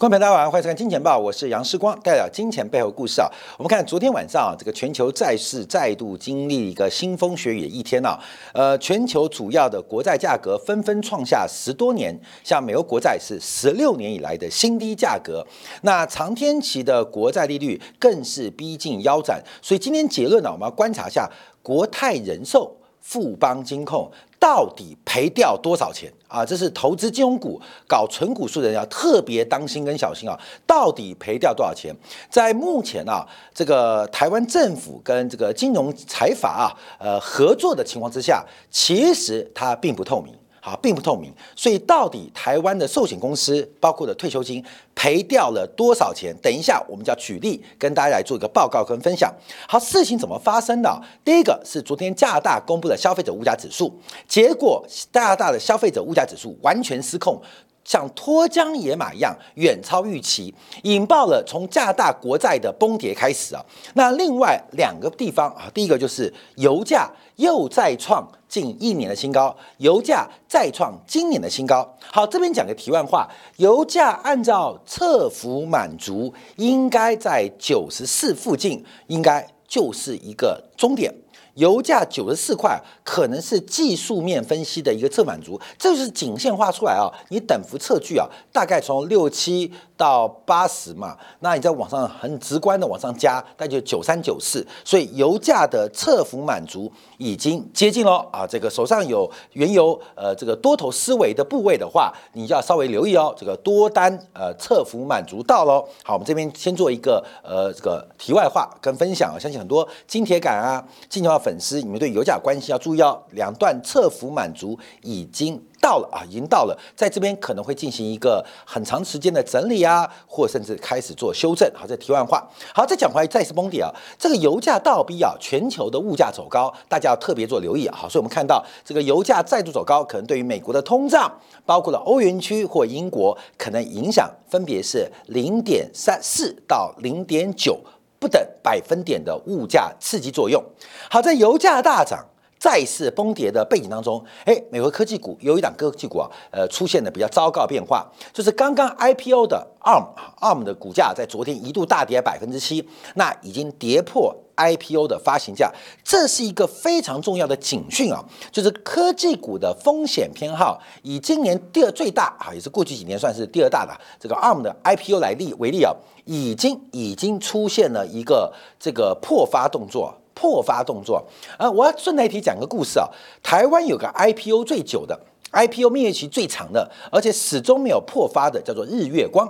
观众朋友大家好，欢迎收看《金钱报》，我是杨世光，带来金钱背后故事啊。我们看昨天晚上啊，这个全球债市再度经历一个腥风血雨的一天啊。呃，全球主要的国债价格纷纷创下十多年，像美国国债是十六年以来的新低价格，那长天期的国债利率更是逼近腰斩。所以今天结论呢，我们要观察下国泰人寿、富邦金控。到底赔掉多少钱啊？这是投资金融股、搞纯股数的人要特别当心跟小心啊！到底赔掉多少钱？在目前啊，这个台湾政府跟这个金融财阀啊，呃合作的情况之下，其实它并不透明。好，并不透明，所以到底台湾的寿险公司，包括的退休金，赔掉了多少钱？等一下，我们就要举例跟大家来做一个报告跟分享。好，事情怎么发生的？第一个是昨天加拿大公布的消费者物价指数，结果加拿大的消费者物价指数完全失控。像脱缰野马一样远超预期，引爆了从加拿大国债的崩跌开始啊。那另外两个地方啊，第一个就是油价又再创近一年的新高，油价再创今年的新高。好，这边讲个题外话，油价按照测幅满足，应该在九十四附近，应该就是一个终点。油价九十四块，可能是技术面分析的一个测满足，这就是颈线画出来啊。你等幅测距啊，大概从六七到八十嘛，那你在往上很直观的往上加，那就九三九四。所以油价的测幅满足已经接近了啊。这个手上有原油呃这个多头思维的部位的话，你就要稍微留意哦。这个多单呃测幅满足到喽。好，我们这边先做一个呃这个题外话跟分享啊，相信很多金铁杆啊、金条。粉丝，你们对油价关系要注意哦。两段侧幅满足已经到了啊，已经到了，在这边可能会进行一个很长时间的整理啊，或甚至开始做修正。好，这题外话。好，再讲回来，再次崩底啊，这个油价倒逼啊，全球的物价走高，大家要特别做留意啊。好，所以我们看到这个油价再度走高，可能对于美国的通胀，包括了欧元区或英国，可能影响分别是零点三四到零点九。不等百分点的物价刺激作用。好在油价大涨、再次崩跌的背景当中，哎，美国科技股有一档科技股啊，呃，出现了比较糟糕变化，就是刚刚 IPO 的 ARM，ARM 的股价在昨天一度大跌百分之七，那已经跌破 IPO 的发行价，这是一个非常重要的警讯啊，就是科技股的风险偏好，以今年第二最大啊，也是过去几年算是第二大的这个 ARM 的 IPO 来例为例啊。已经已经出现了一个这个破发动作，破发动作啊！我要顺带提讲个故事啊。台湾有个 IPO 最久的，IPO 蜜月期最长的，而且始终没有破发的，叫做日月光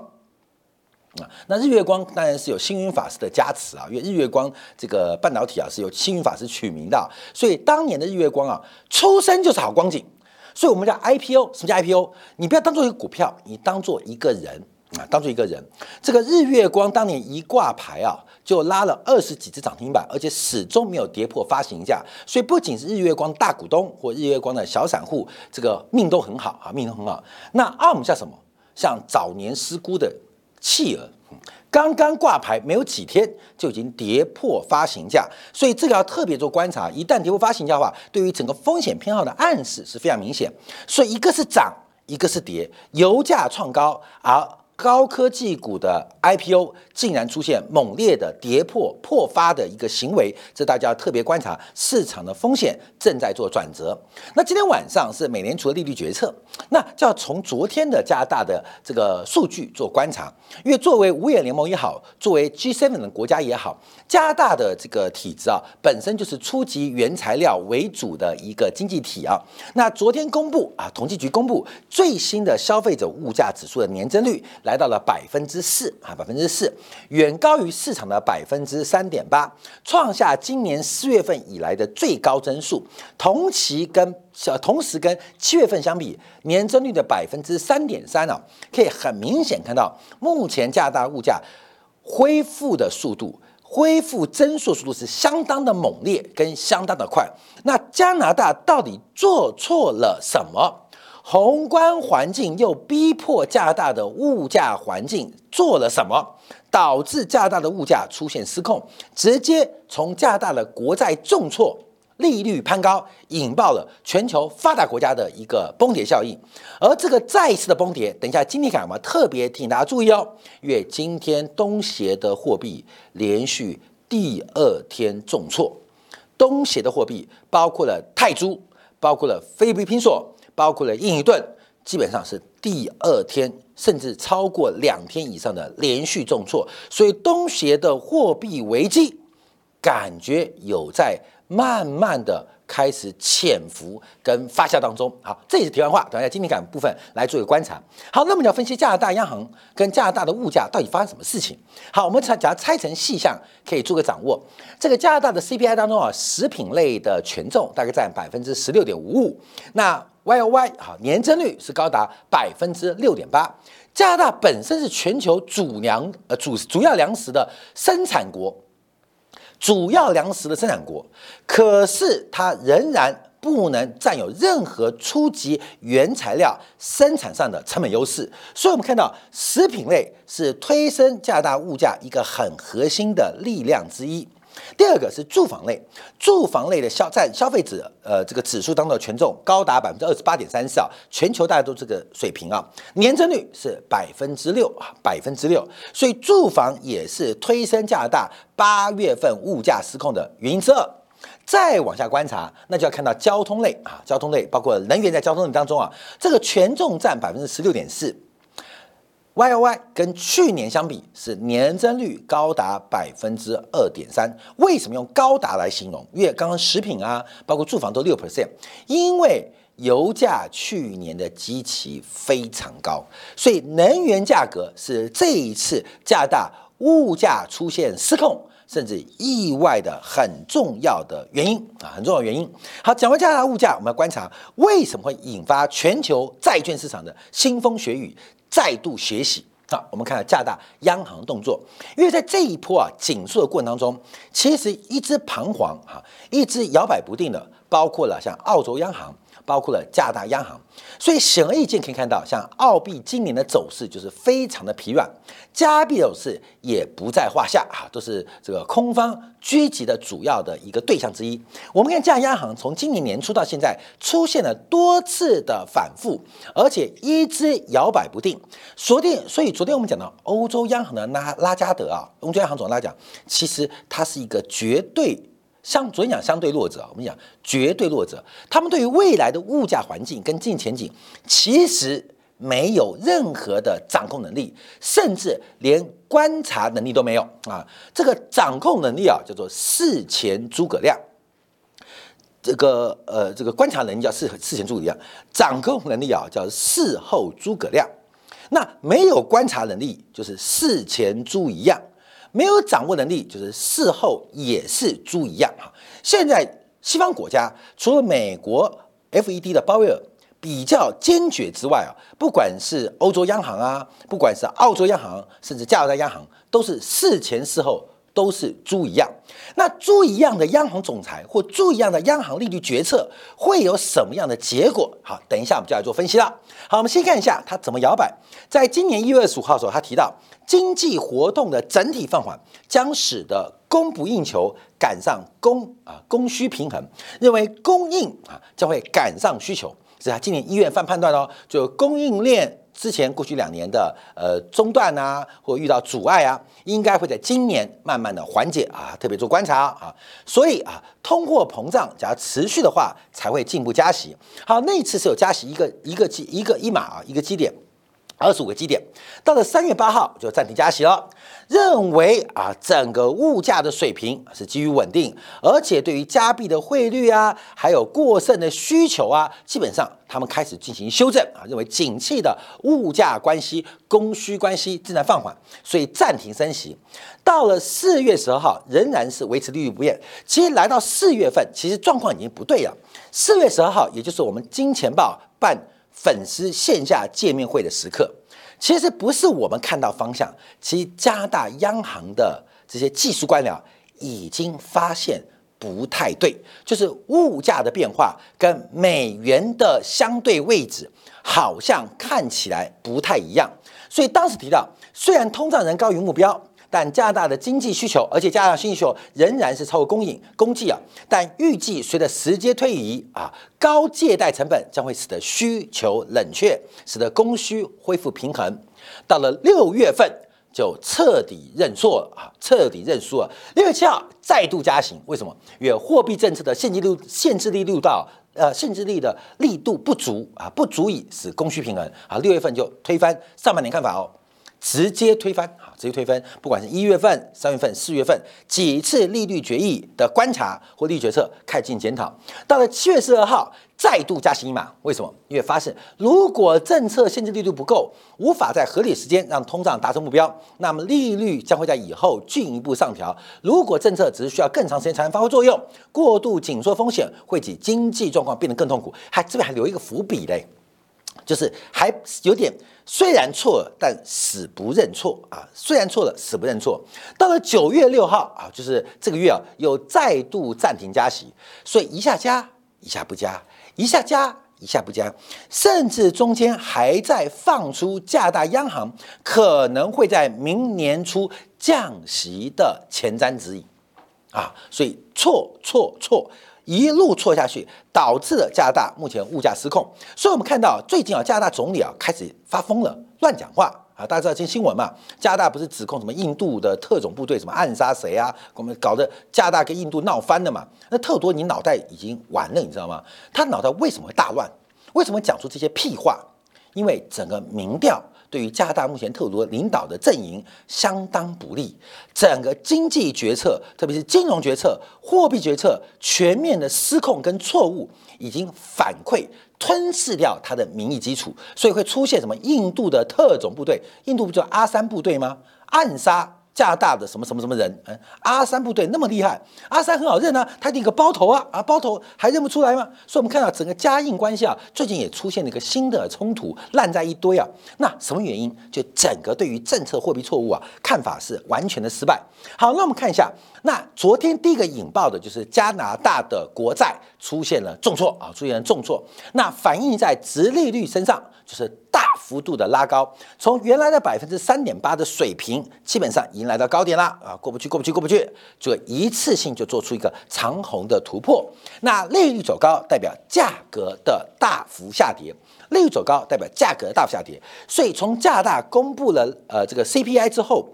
啊。那日月光当然是有星云法师的加持啊，因为日月光这个半导体啊是由星云法师取名的，所以当年的日月光啊出生就是好光景。所以我们叫 IPO，什么叫 IPO？你不要当做一个股票，你当做一个人。啊，当做一个人，这个日月光当年一挂牌啊，就拉了二十几只涨停板，而且始终没有跌破发行价，所以不仅是日月光大股东或日月光的小散户，这个命都很好啊，命都很好。那 ARM 像什么？像早年失孤的企鹅，刚刚挂牌没有几天就已经跌破发行价，所以这个要特别做观察。一旦跌破发行价的话，对于整个风险偏好的暗示是非常明显。所以一个是涨，一个是跌，油价创高，而高科技股的 IPO 竟然出现猛烈的跌破破发的一个行为，这大家要特别观察，市场的风险正在做转折。那今天晚上是美联储的利率决策，那就要从昨天的加拿大的这个数据做观察，因为作为五眼联盟也好，作为 G7 的国家也好，加拿大的这个体制啊，本身就是初级原材料为主的一个经济体啊。那昨天公布啊，统计局公布最新的消费者物价指数的年增率。来来到了百分之四啊，百分之四，远高于市场的百分之三点八，创下今年四月份以来的最高增速。同期跟小同时跟七月份相比，年增率的百分之三点三啊，可以很明显看到，目前加拿大物价恢复的速度，恢复增速速度是相当的猛烈跟相当的快。那加拿大到底做错了什么？宏观环境又逼迫加拿大的物价环境做了什么，导致加拿大的物价出现失控，直接从加拿大的国债重挫利率攀高，引爆了全球发达国家的一个崩跌效应。而这个再一次的崩跌，等一下今天看我们特别提醒大家注意哦，因为今天东协的货币连续第二天重挫，东协的货币包括了泰铢，包括了菲律宾索，包括了印尼盾，基本上是第二天。甚至超过两天以上的连续重挫，所以东协的货币危机感觉有在慢慢的开始潜伏跟发酵当中。好，这也是题外话，等一下今天感部分来做一个观察。好，那么你要分析加拿大央行跟加拿大的物价到底发生什么事情？好，我们拆，假如拆成细项，可以做个掌握。这个加拿大的 CPI 当中啊，食品类的权重大概占百分之十六点五五。那 Y O Y 好，年增率是高达百分之六点八。加拿大本身是全球主粮呃主主要粮食的生产国，主要粮食的生产国，可是它仍然不能占有任何初级原材料生产上的成本优势。所以，我们看到食品类是推升加拿大物价一个很核心的力量之一。第二个是住房类，住房类的消占消费者呃这个指数当中的权重高达百分之二十八点三四啊，全球大家都这个水平啊，年增率是百分之六啊，百分之六，所以住房也是推升加拿大八月份物价失控的原因之二。再往下观察，那就要看到交通类啊，交通类包括能源在交通类当中啊，这个权重占百分之十六点四。Y O Y 跟去年相比是年增率高达百分之二点三，为什么用高达来形容？因为刚刚食品啊，包括住房都六 percent，因为油价去年的基期非常高，所以能源价格是这一次加拿大物价出现失控甚至意外的很重要的原因啊，很重要的原因。好，讲完加拿大物价，我们要观察为什么会引发全球债券市场的腥风血雨。再度学习啊！我们看下加大央行动作，因为在这一波啊紧缩的过程当中，其实一直彷徨哈，一直摇摆不定的，包括了像澳洲央行。包括了加拿大央行，所以显而易见可以看到，像澳币今年的走势就是非常的疲软，加币走势也不在话下啊，都是这个空方狙击的主要的一个对象之一。我们看加拿大央行从今年年初到现在出现了多次的反复，而且一直摇摆不定。昨天，所以昨天我们讲到欧洲央行的拉拉加德啊，欧洲央行总来讲，其实它是一个绝对。相昨天讲相对弱者，我们讲绝对弱者，他们对于未来的物价环境跟经济前景，其实没有任何的掌控能力，甚至连观察能力都没有啊！这个掌控能力啊，叫做事前诸葛亮。这个呃，这个观察能力叫事事前诸葛亮，掌控能力啊叫事后诸葛亮。那没有观察能力，就是事前猪一样。没有掌握能力，就是事后也是猪一样哈。现在西方国家除了美国 FED 的鲍威尔比较坚决之外啊，不管是欧洲央行啊，不管是澳洲央行，甚至加拿大央行，都是事前事后都是猪一样。那猪一样的央行总裁或猪一样的央行利率决策会有什么样的结果？好，等一下我们就来做分析了。好，我们先看一下它怎么摇摆。在今年一月二十五号的时候，他提到。经济活动的整体放缓将使得供不应求赶上供啊供需平衡，认为供应啊将会赶上需求，是他今年一月份判断哦，就供应链之前过去两年的呃中断啊或遇到阻碍啊，应该会在今年慢慢的缓解啊，特别做观察啊，所以啊通货膨胀只要持续的话才会进一步加息。好，那一次是有加息一个一个基一个一码啊一个基点。二十五个基点，到了三月八号就暂停加息了。认为啊，整个物价的水平是基于稳定，而且对于加币的汇率啊，还有过剩的需求啊，基本上他们开始进行修正啊，认为景气的物价关系、供需关系正在放缓，所以暂停升息。到了四月十二号，仍然是维持利率不变。其实来到四月份，其实状况已经不对了。四月十二号，也就是我们金钱报办。粉丝线下见面会的时刻，其实不是我们看到方向，其实加拿大央行的这些技术官僚已经发现不太对，就是物价的变化跟美元的相对位置好像看起来不太一样，所以当时提到，虽然通胀仍高于目标。但加大的经济需求，而且加拿大经济需求仍然是超过供应供给啊。但预计随着时间推移啊，高借贷成本将会使得需求冷却，使得供需恢复平衡。到了六月份就彻底认错啊，彻底认输了。六月七号再度加息，为什么？因为货币政策的限制力限制力度到呃限制力的力度不足啊，不足以使供需平衡啊。六月份就推翻上半年看法哦。直接推翻啊！直接推翻，不管是一月份、三月份、四月份几次利率决议的观察或利率决策，开进检讨。到了七月十二号，再度加息一码。为什么？因为发现如果政策限制力度不够，无法在合理时间让通胀达成目标，那么利率将会在以后进一步上调。如果政策只是需要更长时间才能发挥作用，过度紧缩风险会使经济状况变得更痛苦。还这边还留一个伏笔嘞，就是还有点。虽然错了，但死不认错啊！虽然错了，死不认错。到了九月六号啊，就是这个月啊，又再度暂停加息，所以一下加，一下不加，一下加，一下不加，甚至中间还在放出加大央行可能会在明年初降息的前瞻指引啊！所以错错错。一路错下去，导致了加拿大目前物价失控。所以，我们看到最近啊，加拿大总理啊开始发疯了，乱讲话啊！大家知道这新闻嘛？加拿大不是指控什么印度的特种部队什么暗杀谁啊？我们搞得加拿大跟印度闹翻了嘛？那特多你脑袋已经完了，你知道吗？他脑袋为什么会大乱？为什么讲出这些屁话？因为整个民调。对于加拿大目前特罗领导的阵营相当不利，整个经济决策，特别是金融决策、货币决策全面的失控跟错误，已经反馈吞噬掉他的民意基础，所以会出现什么？印度的特种部队，印度不就阿三部队吗？暗杀。加拿大的什么什么什么人？嗯，阿三部队那么厉害，阿三很好认啊，他一个包头啊，啊包头还认不出来吗？所以我们看到整个加印关系啊，最近也出现了一个新的冲突，烂在一堆啊。那什么原因？就整个对于政策货币错误啊，看法是完全的失败。好，那我们看一下，那昨天第一个引爆的就是加拿大的国债出现了重挫啊，出现了重挫，那反映在直利率身上。就是大幅度的拉高，从原来的百分之三点八的水平，基本上已经来到高点了啊，过不去，过不去，过不去，就一次性就做出一个长虹的突破。那利率走高代表价格的大幅下跌，利率走高代表价格大幅下跌。所以从加拿大公布了呃这个 CPI 之后，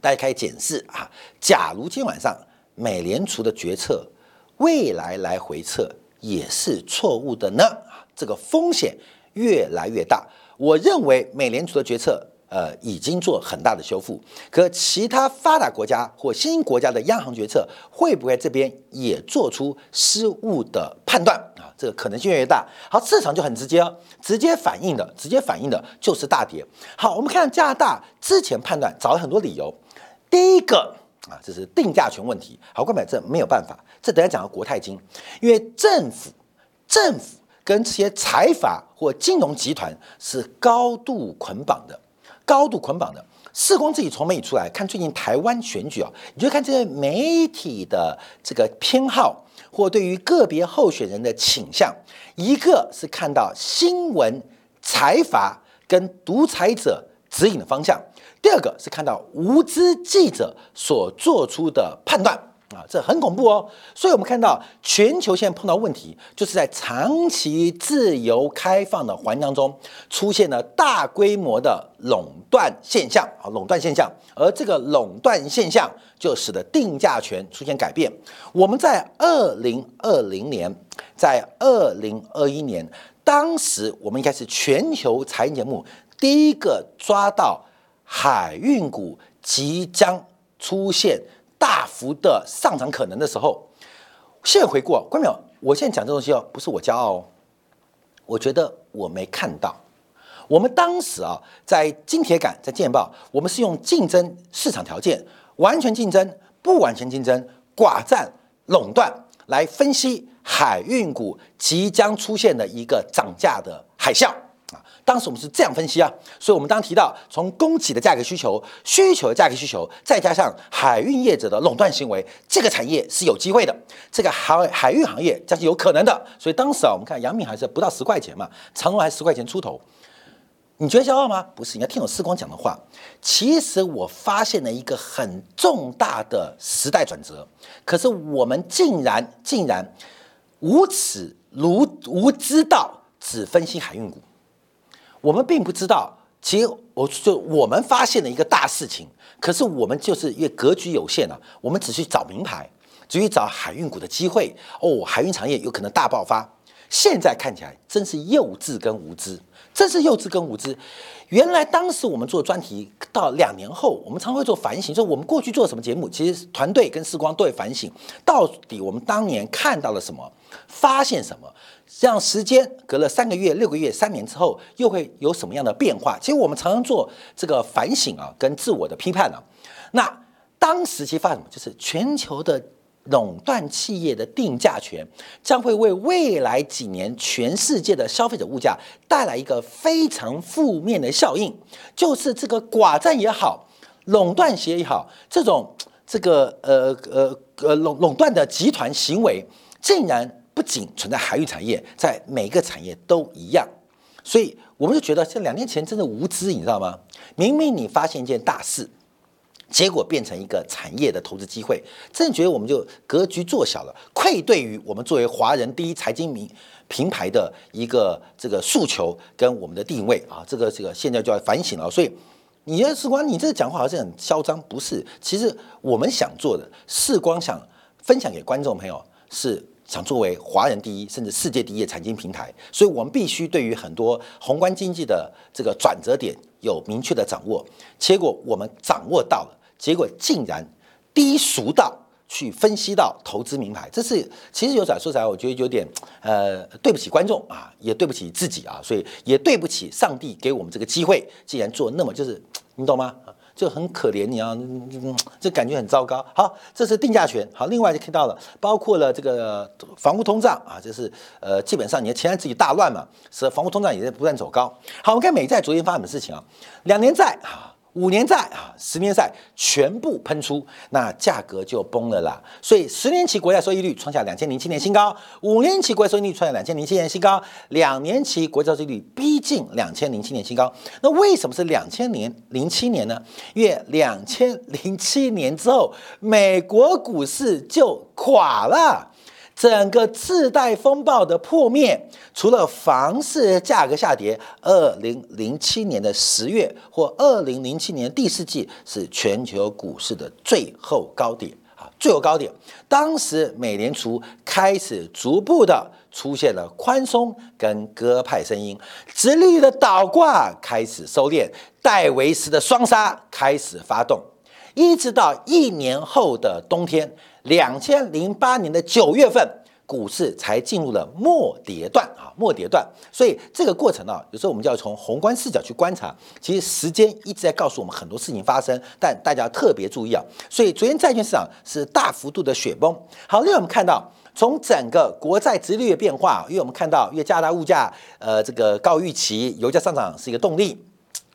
大家可以检视啊，假如今晚上美联储的决策未来来回测也是错误的呢？这个风险。越来越大，我认为美联储的决策，呃，已经做很大的修复。可其他发达国家或新兴国家的央行决策，会不会这边也做出失误的判断啊？这个可能性越来越大。好，市场就很直接哦，直接反映的，直接反映的就是大跌。好，我们看加拿大之前判断找了很多理由。第一个啊，这是定价权问题。好，关买证没有办法，这等下讲到国泰金，因为政府，政府。跟这些财阀或金融集团是高度捆绑的，高度捆绑的。视光自己从媒体出来看最近台湾选举啊，你就看这些媒体的这个偏好或对于个别候选人的倾向，一个是看到新闻财阀跟独裁者指引的方向，第二个是看到无知记者所做出的判断。啊，这很恐怖哦！所以，我们看到全球现在碰到问题，就是在长期自由开放的环境当中，出现了大规模的垄断现象啊，垄断现象。而这个垄断现象，就使得定价权出现改变。我们在二零二零年，在二零二一年，当时我们应该是全球财经节目第一个抓到海运股即将出现。幅的上涨可能的时候，现在回顾啊，关淼，我现在讲这东西哦，不是我骄傲哦，我觉得我没看到。我们当时啊，在金铁杆，在建报，我们是用竞争市场条件、完全竞争、不完全竞争、寡占、垄断来分析海运股即将出现的一个涨价的海啸。当时我们是这样分析啊，所以我们当提到从供给的价格需求、需求的价格需求，再加上海运业者的垄断行为，这个产业是有机会的，这个海海运行业将是有可能的。所以当时啊，我们看杨敏还是不到十块钱嘛，长荣还十块钱出头。你觉得骄傲吗？不是，你要听我四光讲的话。其实我发现了一个很重大的时代转折，可是我们竟然竟然无耻如无知道只分析海运股，我们并不知道。其实我就我们发现了一个大事情，可是我们就是因为格局有限了，我们只去找名牌，只去找海运股的机会。哦，海运产业有可能大爆发。现在看起来真是幼稚跟无知。真是幼稚跟无知。原来当时我们做专题，到两年后，我们常会做反省，说我们过去做什么节目，其实团队跟时光都会反省，到底我们当年看到了什么，发现什么，这样时间隔了三个月、六个月、三年之后，又会有什么样的变化？其实我们常常做这个反省啊，跟自我的批判啊。那当时其实发生什么？就是全球的。垄断企业的定价权将会为未来几年全世界的消费者物价带来一个非常负面的效应，就是这个寡占也好，垄断协也好，这种这个呃呃呃垄垄断的集团行为，竟然不仅存在海运产业，在每个产业都一样，所以我们就觉得这两年前真的无知，你知道吗？明明你发现一件大事。结果变成一个产业的投资机会，真的觉得我们就格局做小了，愧对于我们作为华人第一财经名平台的一个这个诉求跟我们的定位啊，这个这个现在就要反省了。所以你觉得世光，你这个讲话好像很嚣张，不是？其实我们想做的，世光想分享给观众朋友，是想作为华人第一甚至世界第一的财经平台，所以我们必须对于很多宏观经济的这个转折点有明确的掌握。结果我们掌握到了。结果竟然低俗到去分析到投资名牌，这是其实有点说起来，我觉得有点呃对不起观众啊，也对不起自己啊，所以也对不起上帝给我们这个机会。既然做那么就是你懂吗？就很可怜你啊，这感觉很糟糕。好，这是定价权。好，另外就看到了，包括了这个房屋通胀啊，就是呃基本上你的钱自己大乱嘛，是房屋通胀也在不断走高。好，我们看美债昨天发生什么事情啊？两年债啊。五年债啊，十年债全部喷出，那价格就崩了啦。所以十年期国债收益率创下两千零七年新高，五年期国债收益率创下两千零七年新高，两年期国债收益率逼近两千零七年新高。那为什么是两千年零七年呢？因为两千零七年之后，美国股市就垮了。整个次贷风暴的破灭，除了房市价格下跌，二零零七年的十月或二零零七年第四季是全球股市的最后高点啊，最后高点。当时美联储开始逐步的出现了宽松跟鸽派声音，直利率的倒挂开始收敛，戴维斯的双杀开始发动，一直到一年后的冬天。两千零八年的九月份，股市才进入了末跌段啊，末跌段。所以这个过程啊，有时候我们就要从宏观视角去观察。其实时间一直在告诉我们很多事情发生，但大家要特别注意啊。所以昨天债券市场是大幅度的雪崩。好，另外我们看到从整个国债殖率的变化，因为我们看到因为加大物价呃这个高预期，油价上涨是一个动力。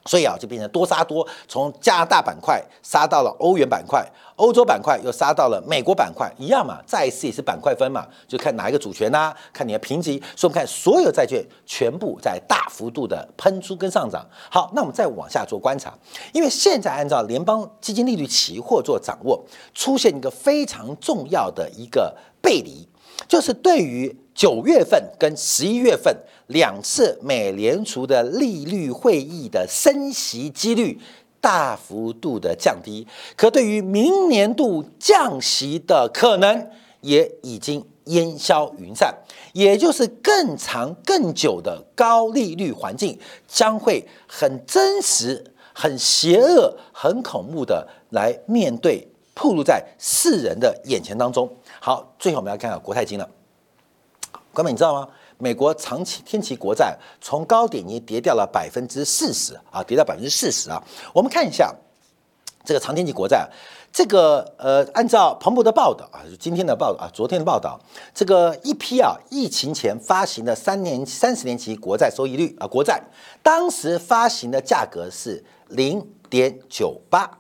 所以啊，就变成多杀多，从加拿大板块杀到了欧元板块，欧洲板块又杀到了美国板块，一样嘛，再一次也是板块分嘛，就看哪一个主权呐，看你的评级。所以我们看所有债券全部在大幅度的喷出跟上涨。好，那我们再往下做观察，因为现在按照联邦基金利率期货做掌握，出现一个非常重要的一个背离，就是对于九月份跟十一月份。两次美联储的利率会议的升息几率大幅度的降低，可对于明年度降息的可能也已经烟消云散，也就是更长更久的高利率环境将会很真实、很邪恶、很恐怖的来面对，暴露在世人的眼前当中。好，最后我们要看看国泰金了，哥们，你知道吗？美国长期天期国债从高点已经跌掉了百分之四十啊，跌到百分之四十啊。我们看一下这个长天期国债，这个呃，按照彭博的报道啊，今天的报道啊，昨天的报道，这个一批啊，疫情前发行的三年、三十年期国债收益率啊，国债当时发行的价格是零点九八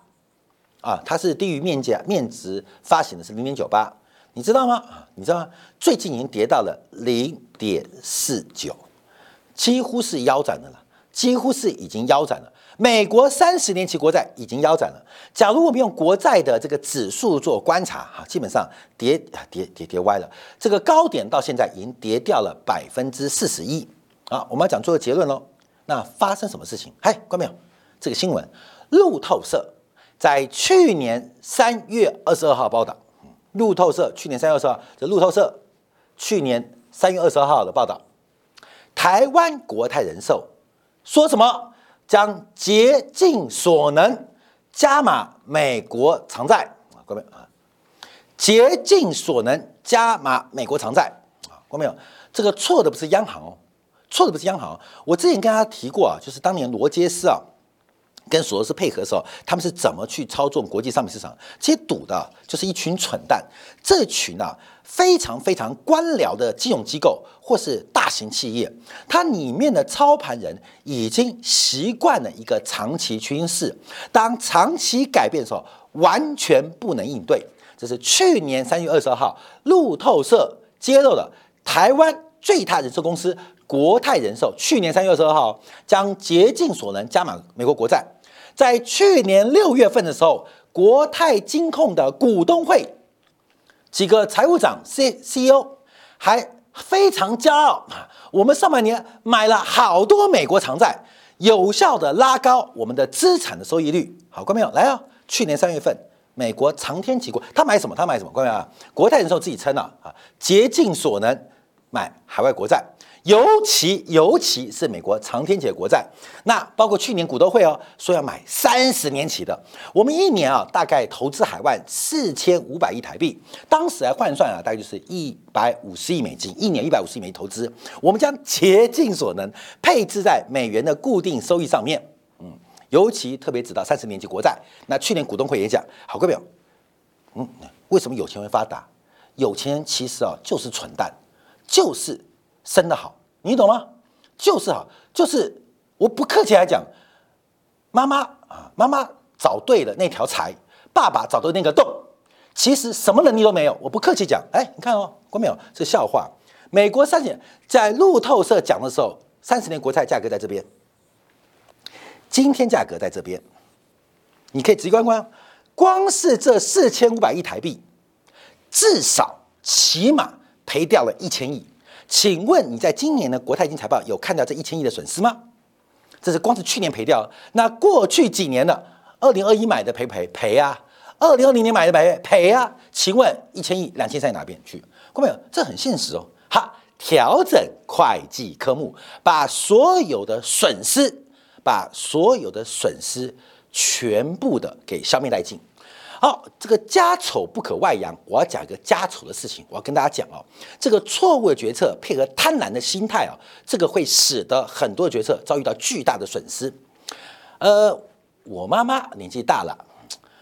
啊，它是低于面价面值发行的是零点九八。你知道吗？你知道吗？最近已经跌到了零点四九，几乎是腰斩的了。几乎是已经腰斩了。美国三十年期国债已经腰斩了。假如我们用国债的这个指数做观察，哈，基本上跌啊跌跌跌歪了。这个高点到现在已经跌掉了百分之四十一。啊，我们要讲做个结论喽。那发生什么事情？嗨，关没有？这个新闻，路透社在去年三月二十二号报道。路透社去年三月二十号，这路透社去年三月二十二号的报道，台湾国泰人寿说什么？将竭尽所能加码美国偿债啊，各位啊，竭尽所能加码美国偿债啊，各位没有？这个错的不是央行哦，错的不是央行。我之前跟大家提过啊，就是当年罗杰斯啊。跟索罗斯配合的时候，他们是怎么去操纵国际商品市场？其实赌的就是一群蠢蛋。这群啊，非常非常官僚的金融机构或是大型企业，它里面的操盘人已经习惯了一个长期趋势。当长期改变的时候，完全不能应对。这是去年三月二十二号，路透社揭露的台湾最大人寿公司国泰人寿，去年三月二十二号将竭尽所能加码美国国债。在去年六月份的时候，国泰金控的股东会几个财务长 C C E O 还非常骄傲啊，我们上半年买了好多美国长债，有效的拉高我们的资产的收益率。好，观众朋友来啊，去年三月份美国长天期国，他买什么？他买什么？观众朋友啊，国泰人寿自己称了啊，竭尽所能买海外国债。尤其尤其是美国长天期国债，那包括去年股东会哦，说要买三十年期的，我们一年啊大概投资海外四千五百亿台币，当时来换算啊，大概就是一百五十亿美金，一年一百五十亿美金投资，我们将竭尽所能配置在美元的固定收益上面，嗯，尤其特别指到三十年期国债。那去年股东会也讲，好各位朋友，嗯，为什么有钱会发达？有钱人其实啊就是蠢蛋，就是。生得好，你懂吗？就是啊，就是我不客气来讲，妈妈啊，妈妈找对了那条财，爸爸找对那个洞，其实什么能力都没有。我不客气讲，哎，你看哦，关没有？这笑话。美国三十年在路透社讲的时候，三十年国债价格在这边，今天价格在这边，你可以直观观，光是这四千五百亿台币，至少起码赔掉了一千亿。请问你在今年的国泰金财报有看到这一千亿的损失吗？这是光是去年赔掉，那过去几年的，二零二一买的赔赔赔啊，二零二零年买的赔赔啊。请问一千亿两千在哪边去？各位，这很现实哦。好，调整会计科目，把所有的损失，把所有的损失全部的给消灭殆尽。好，这个家丑不可外扬。我要讲一个家丑的事情，我要跟大家讲哦。这个错误的决策配合贪婪的心态啊，这个会使得很多决策遭遇到巨大的损失。呃，我妈妈年纪大了，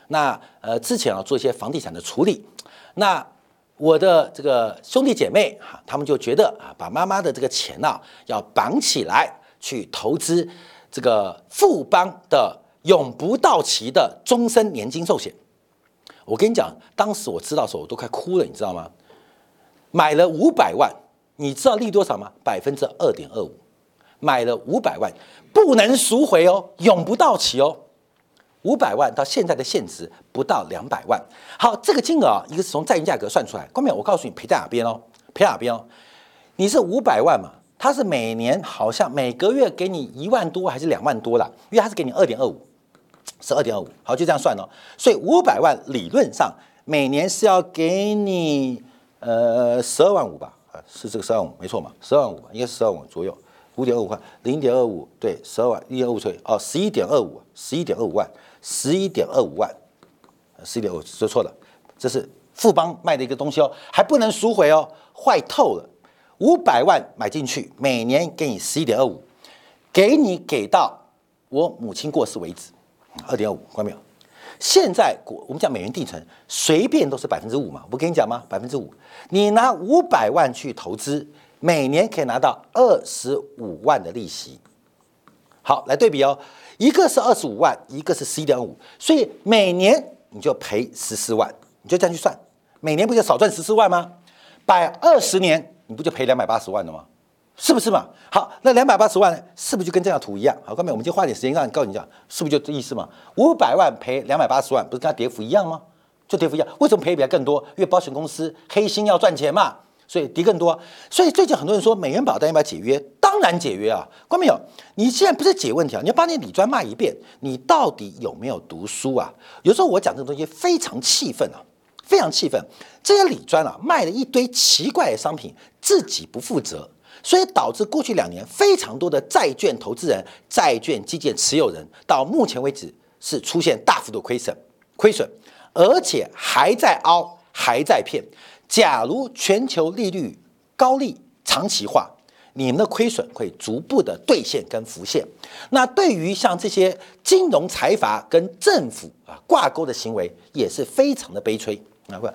那呃之前啊做一些房地产的处理，那我的这个兄弟姐妹哈，他们就觉得啊，把妈妈的这个钱呢要绑起来去投资这个富邦的永不到期的终身年金寿险。我跟你讲，当时我知道的时候，我都快哭了，你知道吗？买了五百万，你知道利多少吗？百分之二点二五，买了五百万，不能赎回哦，永不到期哦。五百万到现在的现值不到两百万。好，这个金额啊，一个是从债券价格算出来。后面我告诉你赔在哪边哦，赔哪边哦？你是五百万嘛？他是每年好像每个月给你一万多还是两万多了？因为他是给你二点二五。是二点二五，好，就这样算哦。所以五百万理论上每年是要给你呃十二万五吧？啊，是这个十二万五没错嘛？十二万五应该十二万左右，五点二五块，零点二五对，十二万一点二五除以哦，十一点二五，十一点二五万，十一点二五万，十一点二说错了，这是富邦卖的一个东西哦，还不能赎回哦，坏透了。五百万买进去，每年给你十一点二五，给你给到我母亲过世为止。二点五，关没有？现在股我们讲美元定存，随便都是百分之五嘛。我跟你讲吗？百分之五，你拿五百万去投资，每年可以拿到二十五万的利息。好，来对比哦，一个是二十五万，一个是十一点五，所以每年你就赔十四万，你就这样去算，每年不就少赚十四万吗？百二十年，你不就赔两百八十万了吗？是不是嘛？好，那两百八十万是不是就跟这张图一样？好，各位，我们就花点时间让你告诉你讲，是不是就这意思嘛？五百万赔两百八十万，不是跟它跌幅一样吗？就跌幅一样，为什么赔比它更多？因为保险公司黑心要赚钱嘛，所以跌更多。所以最近很多人说美元保单要不要解约？当然解约啊！关没有？你现在不是解问题啊，你要把你理专骂一遍，你到底有没有读书啊？有时候我讲这个东西非常气愤啊，非常气愤。这些理专啊，卖了一堆奇怪的商品，自己不负责。所以导致过去两年非常多的债券投资人、债券基建持有人，到目前为止是出现大幅度亏损，亏损，而且还在凹，还在骗。假如全球利率高利长期化，你们的亏损会逐步的兑现跟浮现。那对于像这些金融财阀跟政府啊挂钩的行为，也是非常的悲催。啊不，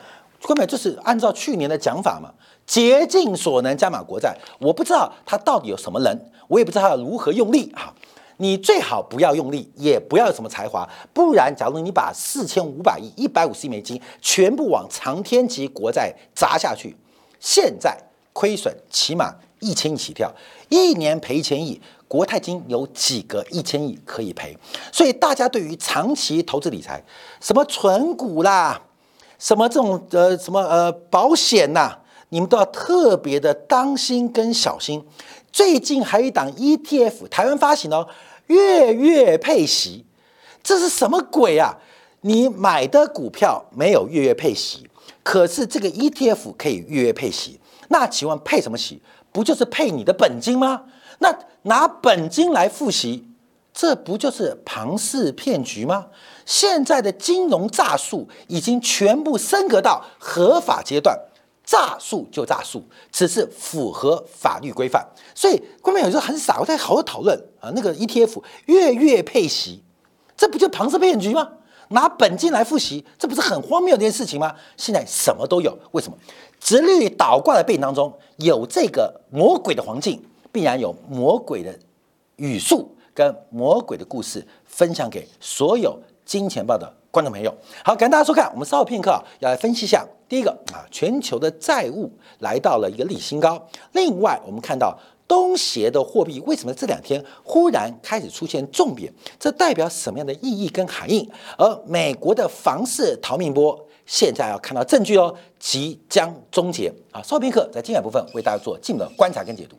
根本就是按照去年的讲法嘛。竭尽所能加码国债，我不知道他到底有什么人，我也不知道他如何用力哈。你最好不要用力，也不要有什么才华，不然，假如你把四千五百亿、一百五十亿美金全部往长天级国债砸下去，现在亏损起码一千亿起跳，一年赔一千亿，国泰金有几个一千亿可以赔？所以大家对于长期投资理财，什么存股啦，什么这种呃什么呃保险呐？你们都要特别的当心跟小心。最近还有一档 ETF，台湾发行哦，月月配息，这是什么鬼啊？你买的股票没有月月配息，可是这个 ETF 可以月月配息，那请问配什么息？不就是配你的本金吗？那拿本金来付息，这不就是庞氏骗局吗？现在的金融诈术已经全部升格到合法阶段。诈术就诈术，只是符合法律规范。所以，官媒有时候很傻，我在好好讨论啊，那个 ETF 月月配息，这不就庞氏骗局吗？拿本金来复习，这不是很荒谬的一件事情吗？现在什么都有，为什么？直率倒挂的背景当中有这个魔鬼的环境，必然有魔鬼的语速跟魔鬼的故事，分享给所有金钱豹的观众朋友。好，感谢大家收看，我们稍后片刻啊要来分析一下。第一个啊，全球的债务来到了一个历史新高。另外，我们看到东协的货币为什么这两天忽然开始出现重贬？这代表什么样的意义跟含义？而美国的房市逃命波现在要看到证据哦，即将终结啊！稍后片刻，在精彩部分为大家做进一步的观察跟解读。